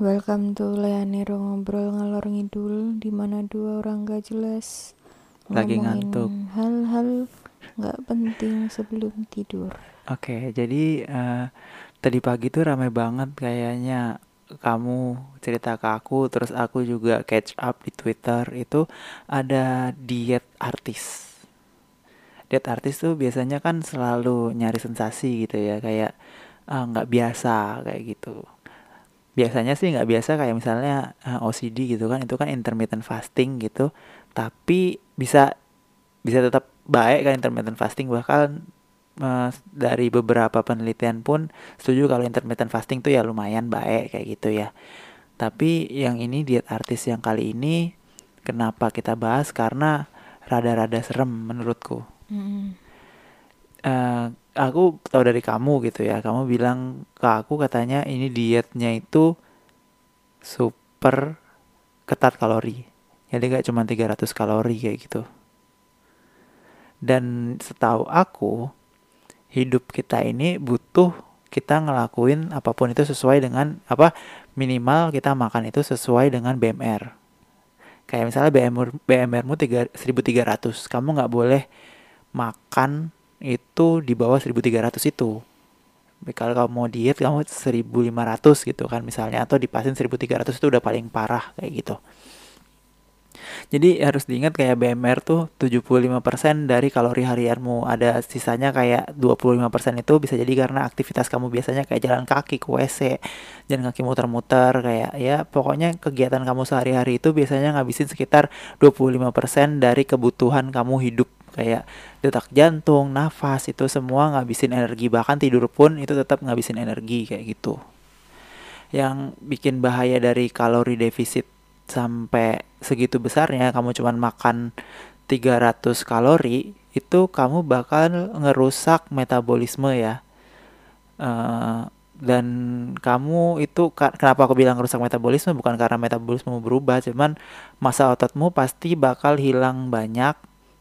Welcome to Leanero ngobrol ngalor ngidul di mana dua orang gak jelas Lagi ngantuk. hal-hal nggak penting sebelum tidur. Oke, jadi eh, tadi pagi tuh ramai banget kayaknya kamu cerita ke aku, terus aku juga catch up di Twitter itu ada diet artis. Diet artis tuh biasanya kan selalu nyari sensasi gitu ya, kayak nggak biasa kayak gitu. Biasanya sih nggak biasa kayak misalnya eh, OCD gitu kan, itu kan intermittent fasting gitu, tapi bisa bisa tetap baik kan intermittent fasting bahkan eh, dari beberapa penelitian pun setuju kalau intermittent fasting tuh ya lumayan baik kayak gitu ya. Tapi yang ini diet artis yang kali ini kenapa kita bahas karena rada-rada serem menurutku. Mm. Eh, aku tahu dari kamu gitu ya, kamu bilang ke aku katanya ini dietnya itu super ketat kalori. Jadi kayak cuma 300 kalori kayak gitu. Dan setahu aku, hidup kita ini butuh kita ngelakuin apa pun itu sesuai dengan apa minimal kita makan itu sesuai dengan BMR. Kayak misalnya BMR BMR-mu 3, 1300, kamu nggak boleh makan itu di bawah 1300 itu. Kalau kamu mau diet kamu 1500 gitu kan misalnya atau dipasin 1300 itu udah paling parah kayak gitu. Jadi harus diingat kayak BMR tuh 75% dari kalori harianmu. Ada sisanya kayak 25% itu bisa jadi karena aktivitas kamu biasanya kayak jalan kaki ke WC, jalan kaki muter-muter kayak ya pokoknya kegiatan kamu sehari-hari itu biasanya ngabisin sekitar 25% dari kebutuhan kamu hidup kayak detak jantung, nafas itu semua ngabisin energi. Bahkan tidur pun itu tetap ngabisin energi kayak gitu. Yang bikin bahaya dari kalori defisit sampai segitu besarnya kamu cuman makan 300 kalori itu kamu bakal ngerusak metabolisme ya. Eh, dan kamu itu kenapa aku bilang ngerusak metabolisme? Bukan karena metabolisme berubah cuman masa ototmu pasti bakal hilang banyak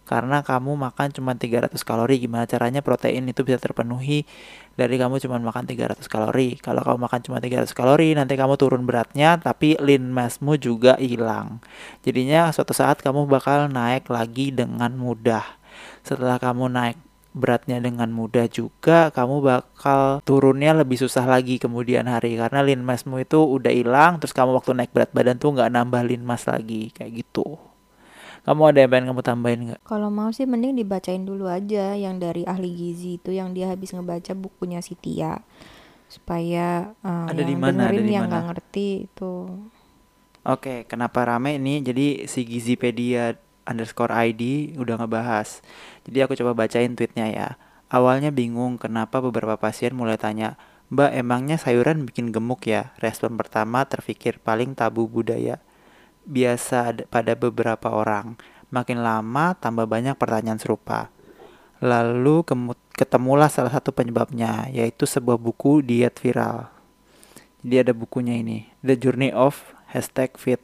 karena kamu makan cuma 300 kalori gimana caranya protein itu bisa terpenuhi? Dari kamu cuma makan 300 kalori. Kalau kamu makan cuma 300 kalori nanti kamu turun beratnya tapi lean massmu juga hilang. Jadinya suatu saat kamu bakal naik lagi dengan mudah. Setelah kamu naik beratnya dengan mudah juga kamu bakal turunnya lebih susah lagi kemudian hari. Karena lean massmu itu udah hilang terus kamu waktu naik berat badan tuh nggak nambah lean mass lagi. Kayak gitu kamu ada yang pengen kamu tambahin nggak? Kalau mau sih mending dibacain dulu aja yang dari ahli gizi itu yang dia habis ngebaca bukunya si Tia supaya eh, Ada di yang mana? Ada dengerin di yang mana? nggak ngerti itu. Oke, kenapa rame ini? Jadi si Gizipedia underscore ID udah ngebahas. Jadi aku coba bacain tweetnya ya. Awalnya bingung kenapa beberapa pasien mulai tanya, Mbak emangnya sayuran bikin gemuk ya? Respon pertama terpikir paling tabu budaya. Biasa ada- pada beberapa orang. Makin lama tambah banyak pertanyaan serupa. Lalu ketemulah salah satu penyebabnya, yaitu sebuah buku diet viral. Jadi ada bukunya ini, The Journey of Hashtag Fit.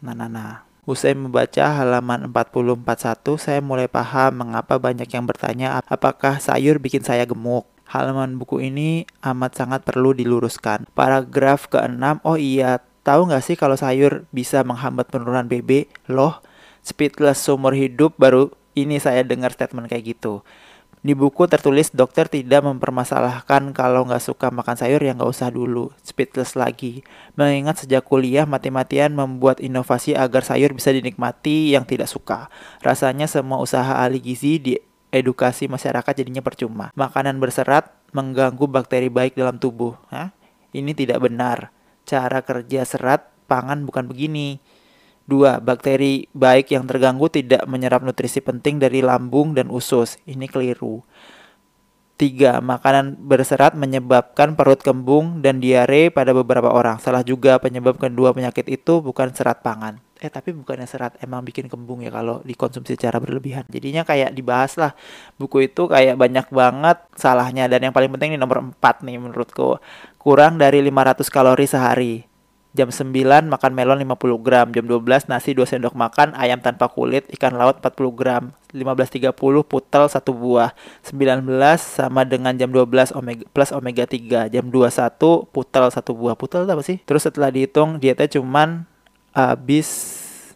Nah, nah, nah. Usai membaca halaman 4041, saya mulai paham mengapa banyak yang bertanya apakah sayur bikin saya gemuk. Halaman buku ini amat sangat perlu diluruskan. Paragraf ke-6, oh iya, tahu nggak sih kalau sayur bisa menghambat penurunan BB? Loh, speedless seumur hidup baru ini saya dengar statement kayak gitu. Di buku tertulis dokter tidak mempermasalahkan kalau nggak suka makan sayur ya nggak usah dulu, speedless lagi. Mengingat sejak kuliah mati-matian membuat inovasi agar sayur bisa dinikmati yang tidak suka. Rasanya semua usaha ahli gizi di edukasi masyarakat jadinya percuma. Makanan berserat mengganggu bakteri baik dalam tubuh. Hah? Ini tidak benar. Cara kerja serat pangan bukan begini. Dua, bakteri baik yang terganggu tidak menyerap nutrisi penting dari lambung dan usus. Ini keliru. Tiga, makanan berserat menyebabkan perut kembung dan diare pada beberapa orang. Salah juga penyebab kedua penyakit itu bukan serat pangan. Eh tapi bukannya serat emang bikin kembung ya kalau dikonsumsi secara berlebihan. Jadinya kayak dibahas lah buku itu kayak banyak banget salahnya dan yang paling penting ini nomor 4 nih menurutku. Kurang dari 500 kalori sehari. Jam 9 makan melon 50 gram. Jam 12 nasi 2 sendok makan, ayam tanpa kulit, ikan laut 40 gram. 15.30 putel 1 buah. 19 sama dengan jam 12 omega plus omega 3. Jam 21 putel 1 buah. Putel apa sih? Terus setelah dihitung dietnya cuman habis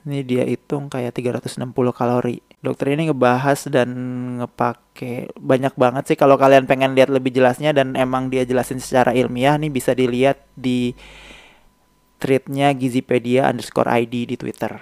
ini dia hitung kayak 360 kalori. Dokter ini ngebahas dan ngepake banyak banget sih kalau kalian pengen lihat lebih jelasnya dan emang dia jelasin secara ilmiah nih bisa dilihat di tweetnya Gizipedia underscore ID di Twitter.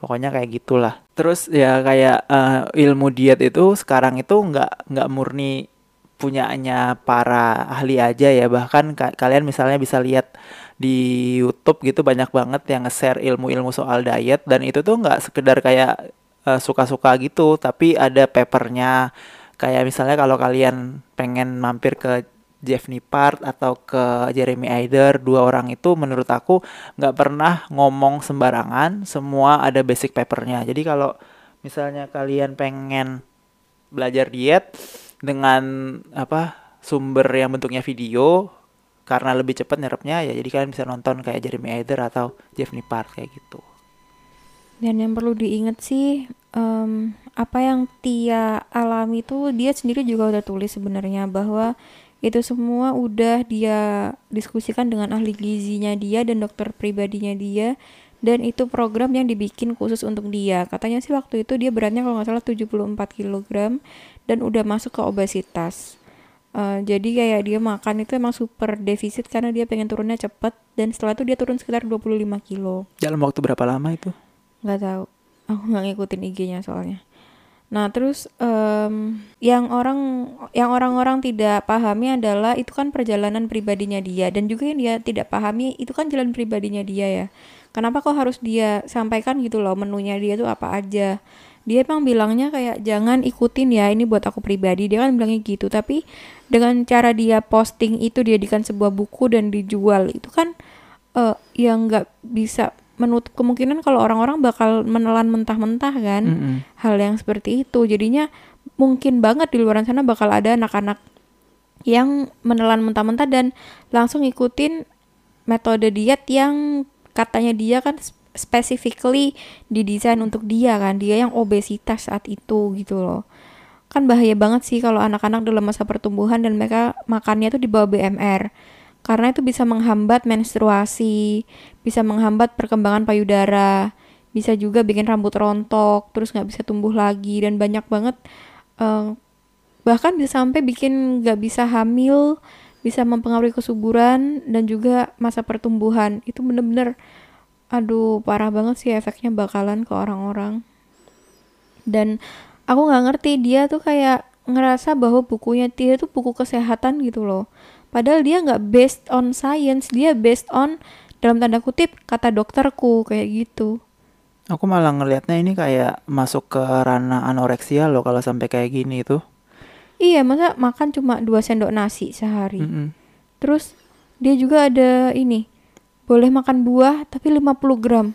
Pokoknya kayak gitulah. Terus ya kayak uh, ilmu diet itu sekarang itu nggak nggak murni punyanya para ahli aja ya. Bahkan ka kalian misalnya bisa lihat di YouTube gitu banyak banget yang nge-share ilmu-ilmu soal diet dan itu tuh nggak sekedar kayak uh, suka-suka gitu, tapi ada papernya. Kayak misalnya kalau kalian pengen mampir ke Jeff Nippard atau ke Jeremy Eider dua orang itu menurut aku nggak pernah ngomong sembarangan semua ada basic papernya jadi kalau misalnya kalian pengen belajar diet dengan apa sumber yang bentuknya video karena lebih cepat nyerapnya ya jadi kalian bisa nonton kayak Jeremy Eider atau Jeff Nippard kayak gitu. Dan yang perlu diingat sih um, apa yang Tia alami itu dia sendiri juga udah tulis sebenarnya bahwa itu semua udah dia diskusikan dengan ahli gizinya dia dan dokter pribadinya dia dan itu program yang dibikin khusus untuk dia. Katanya sih waktu itu dia beratnya kalau nggak salah 74 kg dan udah masuk ke obesitas uh, jadi kayak dia makan itu emang super defisit karena dia pengen turunnya cepet. Dan setelah itu dia turun sekitar 25 kilo. Dalam waktu berapa lama itu? Nggak tahu. Aku nggak ngikutin IG-nya soalnya. Nah, terus um, yang orang yang orang-orang tidak pahami adalah itu kan perjalanan pribadinya dia. Dan juga yang dia tidak pahami itu kan jalan pribadinya dia ya. Kenapa kok harus dia sampaikan gitu loh menunya dia tuh apa aja? Dia emang bilangnya kayak jangan ikutin ya ini buat aku pribadi. Dia kan bilangnya gitu, tapi dengan cara dia posting itu dia dijadikan sebuah buku dan dijual itu kan uh, yang nggak bisa menutup kemungkinan kalau orang-orang bakal menelan mentah-mentah kan mm -hmm. hal yang seperti itu jadinya mungkin banget di luar sana bakal ada anak-anak yang menelan mentah-mentah dan langsung ngikutin metode diet yang katanya dia kan specifically didesain untuk dia kan. Dia yang obesitas saat itu gitu loh. Kan bahaya banget sih kalau anak-anak dalam masa pertumbuhan dan mereka makannya tuh di bawah BMR karena itu bisa menghambat menstruasi, bisa menghambat perkembangan payudara, bisa juga bikin rambut rontok, terus nggak bisa tumbuh lagi dan banyak banget uh, bahkan bisa sampai bikin nggak bisa hamil, bisa mempengaruhi kesuburan dan juga masa pertumbuhan. Itu bener-bener aduh parah banget sih efeknya bakalan ke orang-orang. Dan aku nggak ngerti dia tuh kayak ngerasa bahwa bukunya dia tuh buku kesehatan gitu loh Padahal dia nggak based on science, dia based on dalam tanda kutip kata dokterku kayak gitu. Aku malah ngelihatnya ini kayak masuk ke ranah anoreksia loh kalau sampai kayak gini tuh. Iya, masa makan cuma dua sendok nasi sehari. Mm -hmm. Terus dia juga ada ini, boleh makan buah tapi 50 gram.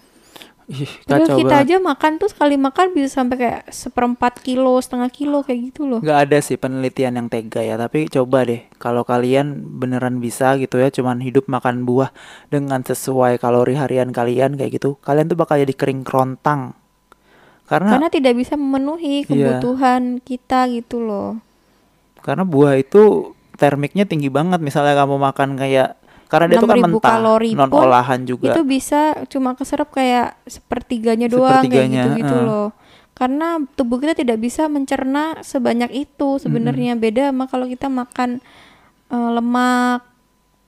Ih, Padahal kita banget. aja makan tuh sekali makan bisa sampai kayak seperempat kilo, setengah kilo kayak gitu loh. Gak ada sih penelitian yang tega ya, tapi coba deh kalau kalian beneran bisa gitu ya, cuman hidup makan buah dengan sesuai kalori harian kalian kayak gitu, kalian tuh bakal jadi kering kerontang. Karena karena tidak bisa memenuhi iya. kebutuhan iya. kita gitu loh. Karena buah itu termiknya tinggi banget, misalnya kamu makan kayak karena dia itu kan mentah, kalori non olahan juga. Itu bisa cuma keserap kayak sepertiganya doang sepertiganya, kayak gitu-gitu uh. loh. Karena tubuh kita tidak bisa mencerna sebanyak itu sebenarnya. -hmm. Beda sama kalau kita makan uh, lemak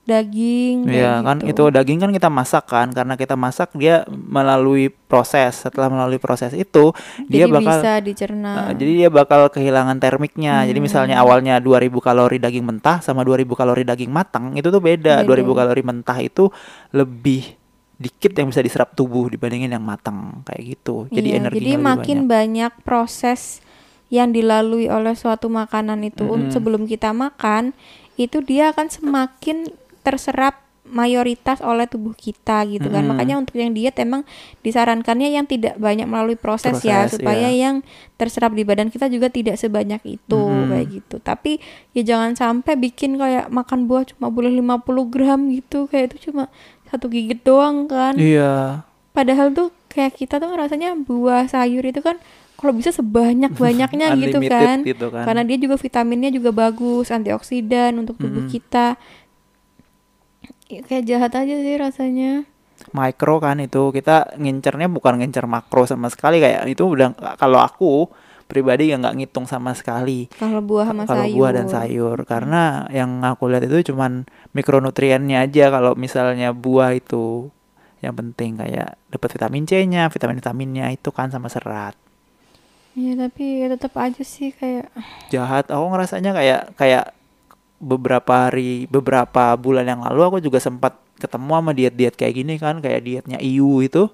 daging Iya kan gitu. itu daging kan kita masak kan karena kita masak dia melalui proses setelah melalui proses itu jadi dia bakal bisa dicerna uh, jadi dia bakal kehilangan termiknya hmm. jadi misalnya awalnya 2000 kalori daging mentah sama 2000 kalori daging matang itu tuh beda, beda. 2000 kalori mentah itu lebih dikit yang bisa diserap tubuh dibandingin yang matang kayak gitu jadi iya, energi jadi makin banyak. banyak proses yang dilalui oleh suatu makanan itu -hmm. sebelum kita makan itu dia akan semakin terserap mayoritas oleh tubuh kita gitu kan. Hmm. Makanya untuk yang diet emang disarankannya yang tidak banyak melalui proses, ya, proses ya supaya iya. yang terserap di badan kita juga tidak sebanyak itu hmm. kayak gitu. Tapi ya jangan sampai bikin kayak makan buah cuma boleh 50 gram gitu kayak itu cuma satu gigit doang kan Iya. padahal tuh kayak kita tuh rasanya buah sayur itu kan kalau bisa sebanyak banyaknya gitu kan gitu kan. karena dia juga vitaminnya juga bagus antioksidan untuk tubuh Mm-mm. kita kayak jahat aja sih rasanya. Mikro kan itu. Kita ngincernya bukan ngincer makro sama sekali. Kayak itu udah kalau aku pribadi ya nggak ngitung sama sekali. Kalau buah sama kalau sayur. buah dan sayur. Karena yang aku lihat itu cuman mikronutriennya aja kalau misalnya buah itu. Yang penting kayak dapat vitamin C-nya, vitamin-vitaminnya itu kan sama serat. ya tapi ya tetap aja sih kayak Jahat, aku ngerasanya kayak kayak beberapa hari, beberapa bulan yang lalu aku juga sempat ketemu sama diet-diet kayak gini kan, kayak dietnya IU itu.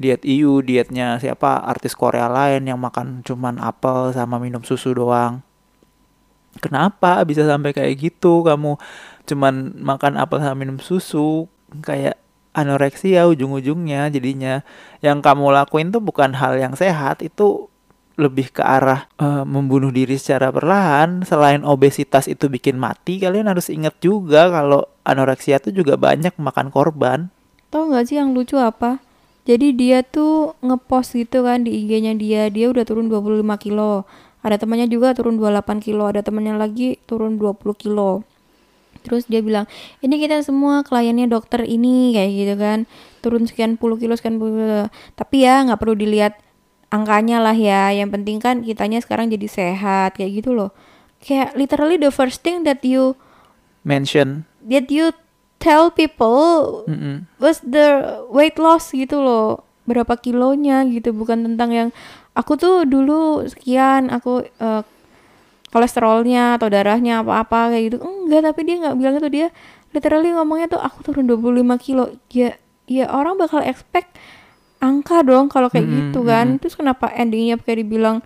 Diet IU, dietnya siapa artis Korea lain yang makan cuman apel sama minum susu doang. Kenapa bisa sampai kayak gitu? Kamu cuman makan apel sama minum susu, kayak anoreksia ujung-ujungnya jadinya. Yang kamu lakuin tuh bukan hal yang sehat, itu lebih ke arah eh, membunuh diri secara perlahan. Selain obesitas itu bikin mati, kalian harus ingat juga kalau anoreksia tuh juga banyak makan korban. tau nggak sih yang lucu apa? Jadi dia tuh ngepost gitu kan di IG-nya dia. Dia udah turun 25 kilo. Ada temannya juga turun 28 kilo. Ada temannya lagi turun 20 kilo. Terus dia bilang ini kita semua kliennya dokter ini kayak gitu kan. Turun sekian puluh kilo sekian puluh kilo. Tapi ya nggak perlu dilihat angkanya lah ya. Yang penting kan kitanya sekarang jadi sehat kayak gitu loh. Kayak literally the first thing that you Mention. that you tell people Mm-mm. was the weight loss gitu loh. Berapa kilonya gitu bukan tentang yang aku tuh dulu sekian aku eh, kolesterolnya atau darahnya apa-apa kayak gitu. Enggak tapi dia nggak bilang itu. Dia literally ngomongnya tuh aku turun 25 kilo. Ya ya orang bakal expect angka dong kalau kayak Mm-mm, gitu kan terus kenapa endingnya kayak dibilang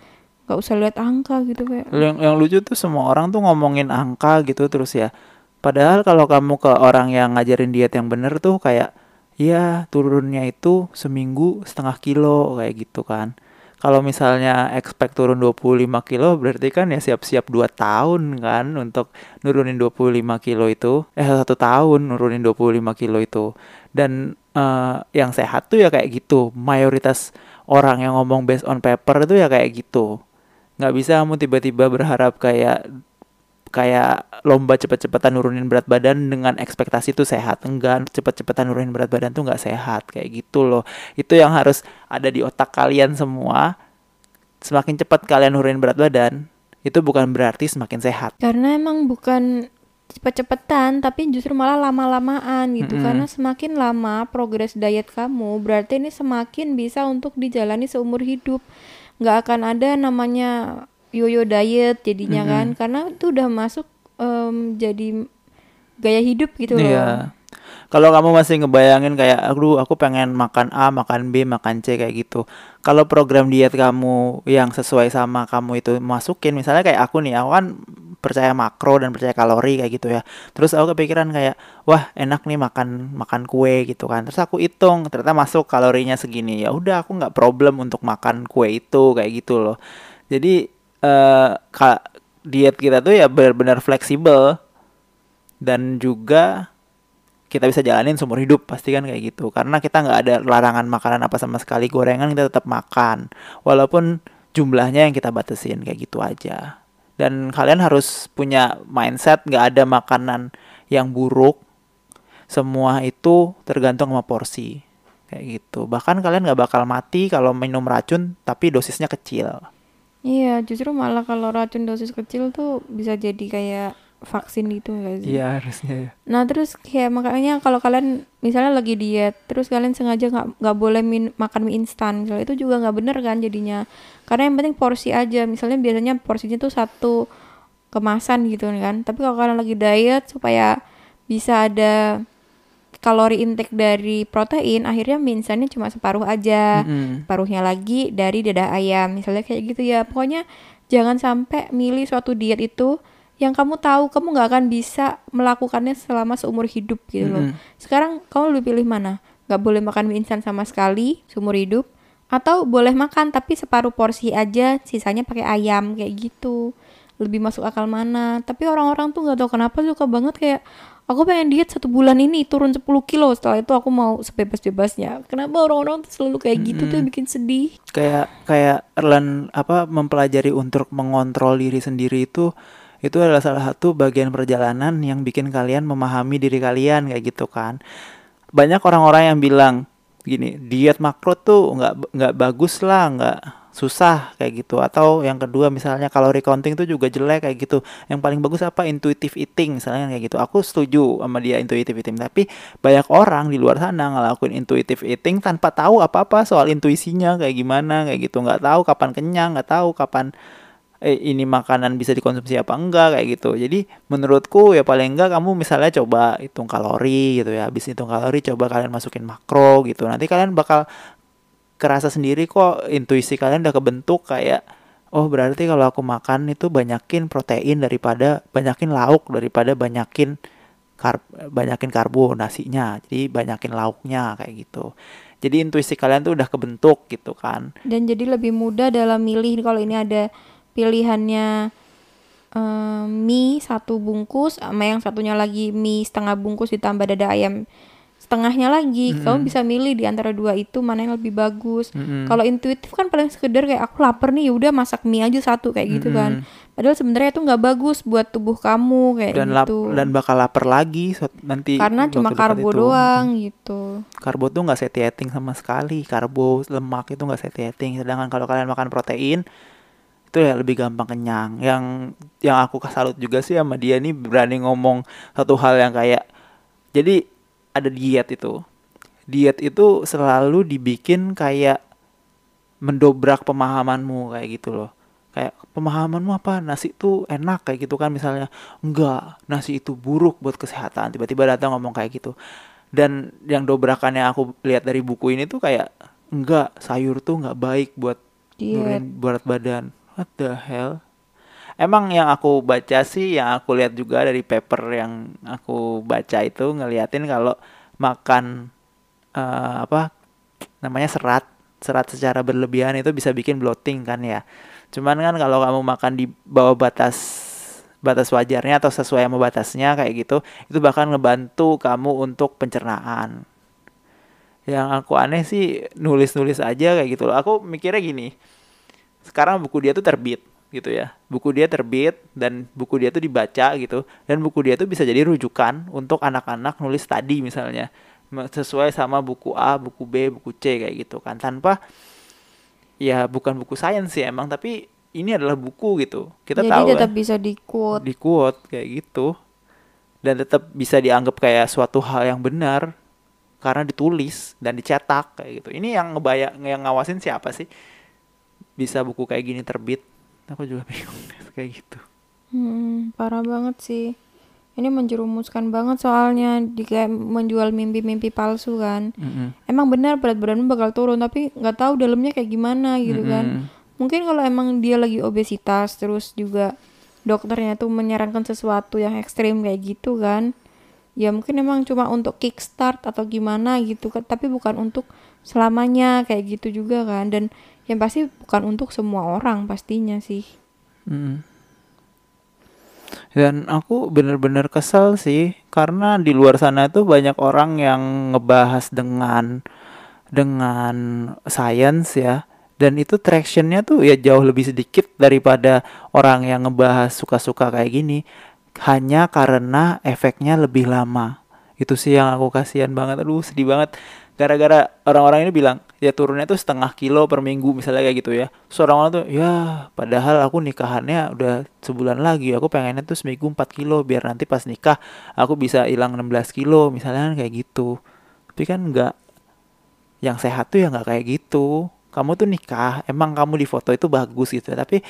nggak usah lihat angka gitu kayak Yang, yang lucu tuh semua orang tuh ngomongin angka gitu terus ya. Padahal kalau kamu ke orang yang ngajarin diet yang bener tuh kayak ya turunnya itu seminggu setengah kilo kayak gitu kan. Kalau misalnya expect turun 25 kilo berarti kan ya siap-siap 2 tahun kan untuk nurunin 25 kilo itu. Eh satu tahun nurunin 25 kilo itu. Dan eh, yang sehat tuh ya kayak gitu. Mayoritas orang yang ngomong based on paper itu ya kayak gitu. Nggak bisa kamu tiba-tiba berharap kayak kayak lomba cepet-cepetan nurunin berat badan dengan ekspektasi itu sehat. Enggak cepet-cepetan nurunin berat badan tuh nggak sehat. Kayak gitu loh. Itu yang harus ada di otak kalian semua. Semakin cepat kalian nurunin berat badan itu bukan berarti semakin sehat. Karena emang bukan cepet-cepetan tapi justru malah lama-lamaan gitu Mm-mm. karena semakin lama progres diet kamu berarti ini semakin bisa untuk dijalani seumur hidup nggak akan ada namanya yoyo diet jadinya Mm-mm. kan karena itu udah masuk em, jadi gaya hidup gitu loh Iya. Kalau kamu masih ngebayangin kayak aduh aku pengen makan A, makan B, makan C kayak gitu. Kalau program diet kamu yang sesuai sama kamu itu masukin misalnya kayak aku nih, aku kan percaya makro dan percaya kalori kayak gitu ya. Terus aku kepikiran kayak wah enak nih makan makan kue gitu kan. Terus aku hitung ternyata masuk kalorinya segini. Ya udah aku nggak problem untuk makan kue itu kayak gitu loh. Jadi ka- diet kita tuh ya benar-benar fleksibel dan juga kita bisa jalanin seumur hidup pasti kan kayak gitu karena kita nggak ada larangan makanan apa sama sekali gorengan kita tetap makan walaupun jumlahnya yang kita batasin kayak gitu aja dan kalian harus punya mindset nggak ada makanan yang buruk. Semua itu tergantung sama porsi. Kayak gitu. Bahkan kalian nggak bakal mati kalau minum racun tapi dosisnya kecil. Iya justru malah kalau racun dosis kecil tuh bisa jadi kayak vaksin gitu nggak sih iya harusnya ya Nah terus kayak makanya kalau kalian misalnya lagi diet, terus kalian sengaja nggak nggak boleh min- makan mie instan, misalnya itu juga nggak bener kan jadinya. Karena yang penting porsi aja. Misalnya biasanya porsinya tuh satu kemasan gitu kan. Tapi kalau kalian lagi diet supaya bisa ada kalori intake dari protein, akhirnya mie instannya cuma separuh aja. Mm-mm. Paruhnya lagi dari dada ayam, misalnya kayak gitu ya. Pokoknya jangan sampai milih suatu diet itu yang kamu tahu kamu nggak akan bisa melakukannya selama seumur hidup gitu loh. Mm-mm. Sekarang kamu lebih pilih mana? Nggak boleh makan mie instan sama sekali seumur hidup atau boleh makan tapi separuh porsi aja, sisanya pakai ayam kayak gitu. lebih masuk akal mana tapi orang-orang tuh nggak tahu kenapa suka banget kayak aku pengen diet satu bulan ini turun 10 kilo setelah itu aku mau sebebas-bebasnya kenapa orang-orang tuh selalu kayak gitu tuh Mm-mm. bikin sedih kayak kayak learn apa mempelajari untuk mengontrol diri sendiri itu itu adalah salah satu bagian perjalanan yang bikin kalian memahami diri kalian kayak gitu kan. Banyak orang-orang yang bilang gini diet makro tuh nggak nggak bagus lah nggak susah kayak gitu. Atau yang kedua misalnya kalori counting tuh juga jelek kayak gitu. Yang paling bagus apa? Intuitive eating misalnya kayak gitu. Aku setuju sama dia intuitive eating. Tapi banyak orang di luar sana ngelakuin intuitive eating tanpa tahu apa-apa soal intuisinya kayak gimana kayak gitu. Nggak tahu kapan kenyang nggak tahu kapan eh, ini makanan bisa dikonsumsi apa enggak kayak gitu. Jadi menurutku ya paling enggak kamu misalnya coba hitung kalori gitu ya. Habis hitung kalori coba kalian masukin makro gitu. Nanti kalian bakal kerasa sendiri kok intuisi kalian udah kebentuk kayak oh berarti kalau aku makan itu banyakin protein daripada banyakin lauk daripada banyakin kar banyakin karbo nasinya jadi banyakin lauknya kayak gitu. Jadi intuisi kalian tuh udah kebentuk gitu kan. Dan jadi lebih mudah dalam milih kalau ini ada pilihannya eh, mie satu bungkus sama yang satunya lagi mie setengah bungkus ditambah dada ayam setengahnya lagi. Kamu bisa milih di antara dua itu mana yang lebih bagus. Mm-mm. kalau intuitif kan paling sekedar kayak aku lapar nih ya udah masak mie aja satu kayak gitu kan. Padahal sebenarnya itu nggak bagus buat tubuh kamu kayak dan gitu. dan bakal lapar lagi nanti karena cuma karbo itu. doang gitu. Karbo tuh nggak satiating sama sekali. Karbo lemak itu nggak satiating. Sedangkan kalau kalian makan protein itu ya lebih gampang kenyang. Yang yang aku salut juga sih sama dia nih berani ngomong satu hal yang kayak jadi ada diet itu. Diet itu selalu dibikin kayak mendobrak pemahamanmu kayak gitu loh. Kayak pemahamanmu apa? Nasi itu enak kayak gitu kan misalnya. Enggak nasi itu buruk buat kesehatan. Tiba-tiba datang ngomong kayak gitu. Dan yang dobrakannya aku lihat dari buku ini tuh kayak enggak sayur tuh nggak baik buat nurunin berat badan what the hell? Emang yang aku baca sih yang aku lihat juga dari paper yang aku baca itu ngeliatin kalau makan eh, apa namanya serat serat secara berlebihan itu bisa bikin bloating kan ya. Cuman kan kalau kamu makan di bawah batas batas wajarnya atau sesuai sama batasnya kayak gitu itu bahkan ngebantu kamu untuk pencernaan. Yang aku aneh sih nulis-nulis aja kayak gitu loh. Aku mikirnya gini sekarang buku dia tuh terbit gitu ya. Buku dia terbit dan buku dia tuh dibaca gitu. Dan buku dia tuh bisa jadi rujukan untuk anak-anak nulis tadi misalnya. Sesuai sama buku A buku B buku C kayak gitu kan. Tanpa ya bukan buku sains sih emang tapi ini adalah buku gitu. Kita jadi tahu tetap kan bisa di quote di quote kayak gitu. Dan tetap bisa dianggap kayak suatu hal yang benar karena ditulis dan dicetak kayak gitu. Ini yang ngebayang yang ngawasin siapa sih bisa buku kayak gini terbit aku juga bingung kayak gitu Hmm, parah banget sih. Ini menjerumuskan banget soalnya di kayak menjual mimpi-mimpi palsu kan. Mm-mm. Emang benar berat badanmu bakal turun tapi nggak tahu dalamnya kayak gimana gitu kan. Mm-mm. Mungkin kalau emang dia lagi obesitas terus juga dokternya tuh menyarankan sesuatu yang ekstrim kayak gitu kan. Ya mungkin emang cuma untuk kickstart atau gimana gitu kan, tapi bukan untuk selamanya kayak gitu juga kan. Dan yang pasti bukan untuk semua orang pastinya sih. Mm. Dan aku bener-bener kesel sih karena di luar sana tuh banyak orang yang ngebahas dengan dengan science ya. Dan itu tractionnya tuh ya jauh lebih sedikit daripada orang yang ngebahas suka-suka kayak gini. Hanya karena efeknya lebih lama. Itu sih yang aku kasihan banget. Aduh sedih banget. Gara-gara orang-orang ini bilang ya turunnya tuh setengah kilo per minggu misalnya kayak gitu ya. Terus orang-orang tuh ya padahal aku nikahannya udah sebulan lagi aku pengennya tuh seminggu 4 kilo biar nanti pas nikah aku bisa hilang 16 kilo misalnya kan kayak gitu. Tapi kan enggak yang sehat tuh ya nggak kayak gitu. Kamu tuh nikah emang kamu di foto itu bagus gitu tapi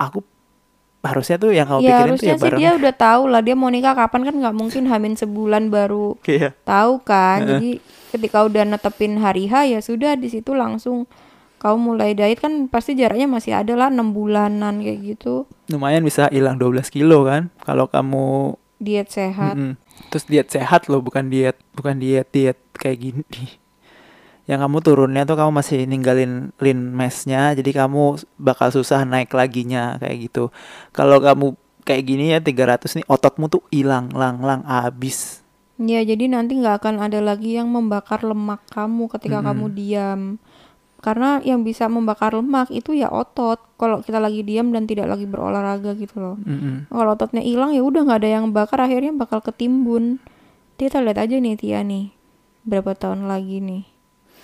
aku harusnya tuh yang kamu ya pikirin tuh harusnya ya sih bareng. dia udah tahu lah dia mau nikah kapan kan nggak mungkin hamin sebulan baru Iya. tahu kan. Jadi ketika udah netepin hari H ya sudah di situ langsung kamu mulai diet kan pasti jaraknya masih ada lah enam bulanan kayak gitu. Lumayan bisa hilang 12 kilo kan kalau kamu diet sehat. Mm-mm. terus diet sehat loh bukan diet bukan diet diet kayak gini yang kamu turunnya tuh kamu masih ninggalin lin mesnya jadi kamu bakal susah naik laginya kayak gitu kalau kamu kayak gini ya 300 nih ototmu tuh hilang lang lang abis Ya, jadi nanti nggak akan ada lagi yang membakar lemak kamu ketika Mm-mm. kamu diam. Karena yang bisa membakar lemak itu ya otot. Kalau kita lagi diam dan tidak lagi berolahraga gitu loh. Mm-mm. Kalau ototnya hilang ya udah nggak ada yang bakar akhirnya bakal ketimbun. Kita lihat aja nih Tia nih. Berapa tahun lagi nih.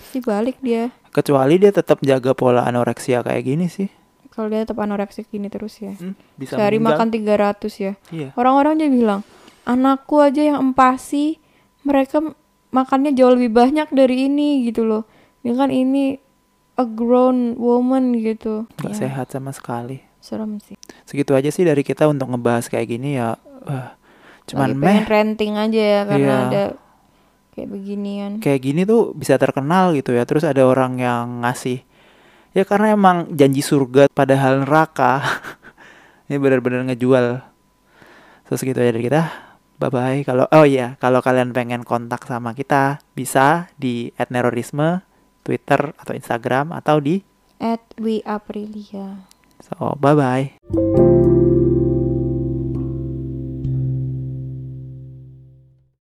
Pasti balik dia. kecuali dia tetap jaga pola anoreksia kayak gini sih Kalau dia tetap anoreksik gini terus ya. Hmm, bisa Sehari meninggal. makan 300 ya. iya Orang-orang aja bilang, anakku aja yang empasi, mereka makannya jauh lebih banyak dari ini gitu loh. Ini kan ini a grown woman gitu. nggak Ya, sehat sama sekali Serem sih. segitu aja sih dari kita untuk ngebahas kayak gini ya wah, cuman Lagi meh ranting aja ya karena Iya. ada kayak beginian. kayak gini tuh bisa terkenal gitu ya. Terus ada orang yang ngasih ya karena emang janji surga padahal neraka. Ini benar-benar ngejual. Terus gitu aja dari kita. Bye bye kalau oh iya kalau kalian pengen kontak sama kita bisa di @nerorisme Twitter atau Instagram atau di At We Aprilia. so bye bye